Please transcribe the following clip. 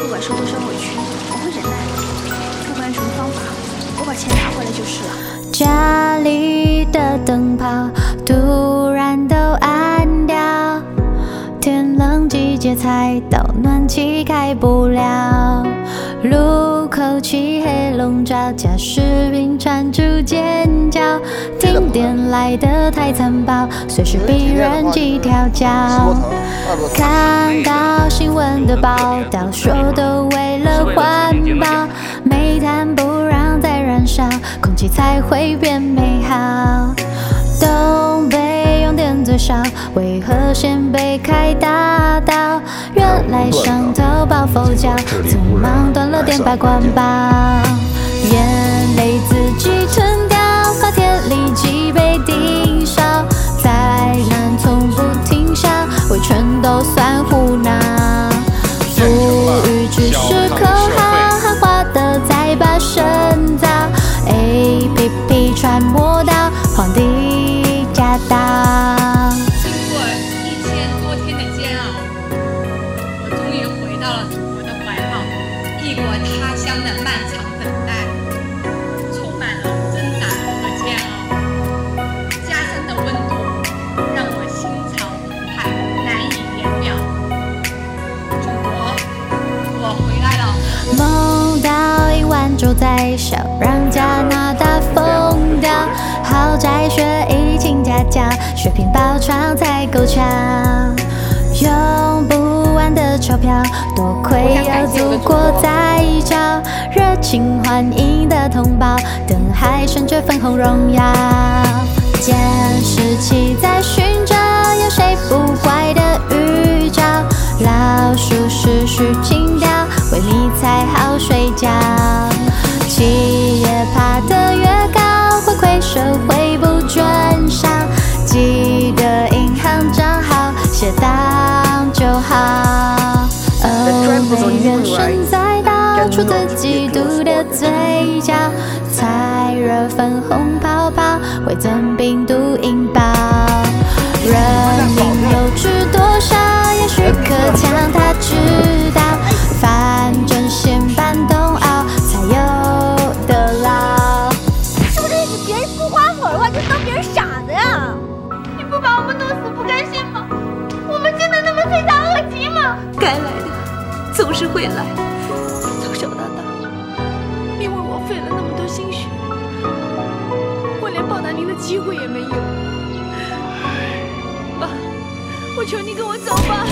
不管受多少委屈，我会忍耐。不管用什么方法，我把钱拿回来就是了。家里的灯泡突然都暗掉，天冷季节才到，暖气开不了。路口漆黑笼罩，驾驶兵传出尖叫，停电来得太残暴，随时被人几条脚。看到新闻的报道，说都为了环保，煤炭不让再燃烧，空气才会变美好。东北为何先被开大刀？原来上头抱佛脚，匆忙断了电把关爆，眼泪自己吞掉，发铁力气被盯梢，灾难从不停下，维权都算胡闹，富裕只是口号，喊话的再把声造，APP 传播异国他乡的漫长等待，充满了挣扎和煎熬。家乡的温度让我心潮澎湃，难以言表。祖国，我回来了。梦到一万州在笑，让加拿大疯掉。豪宅学疫情家教，血拼包场才够呛。永不的钞票，多亏有祖国在朝，热情欢迎的同胞，等海闪着粉红荣耀。监视器在寻找，有谁不坏的预兆？老鼠是需清掉，为你才好睡觉。企业爬得越高，回馈社会欧美原神在倒，出自基督的嘴角，踩热粉红泡泡，会增病毒。总是会来，从小到大，因为我费了那么多心血，我连报答您的机会也没有。爸，我求你跟我走吧。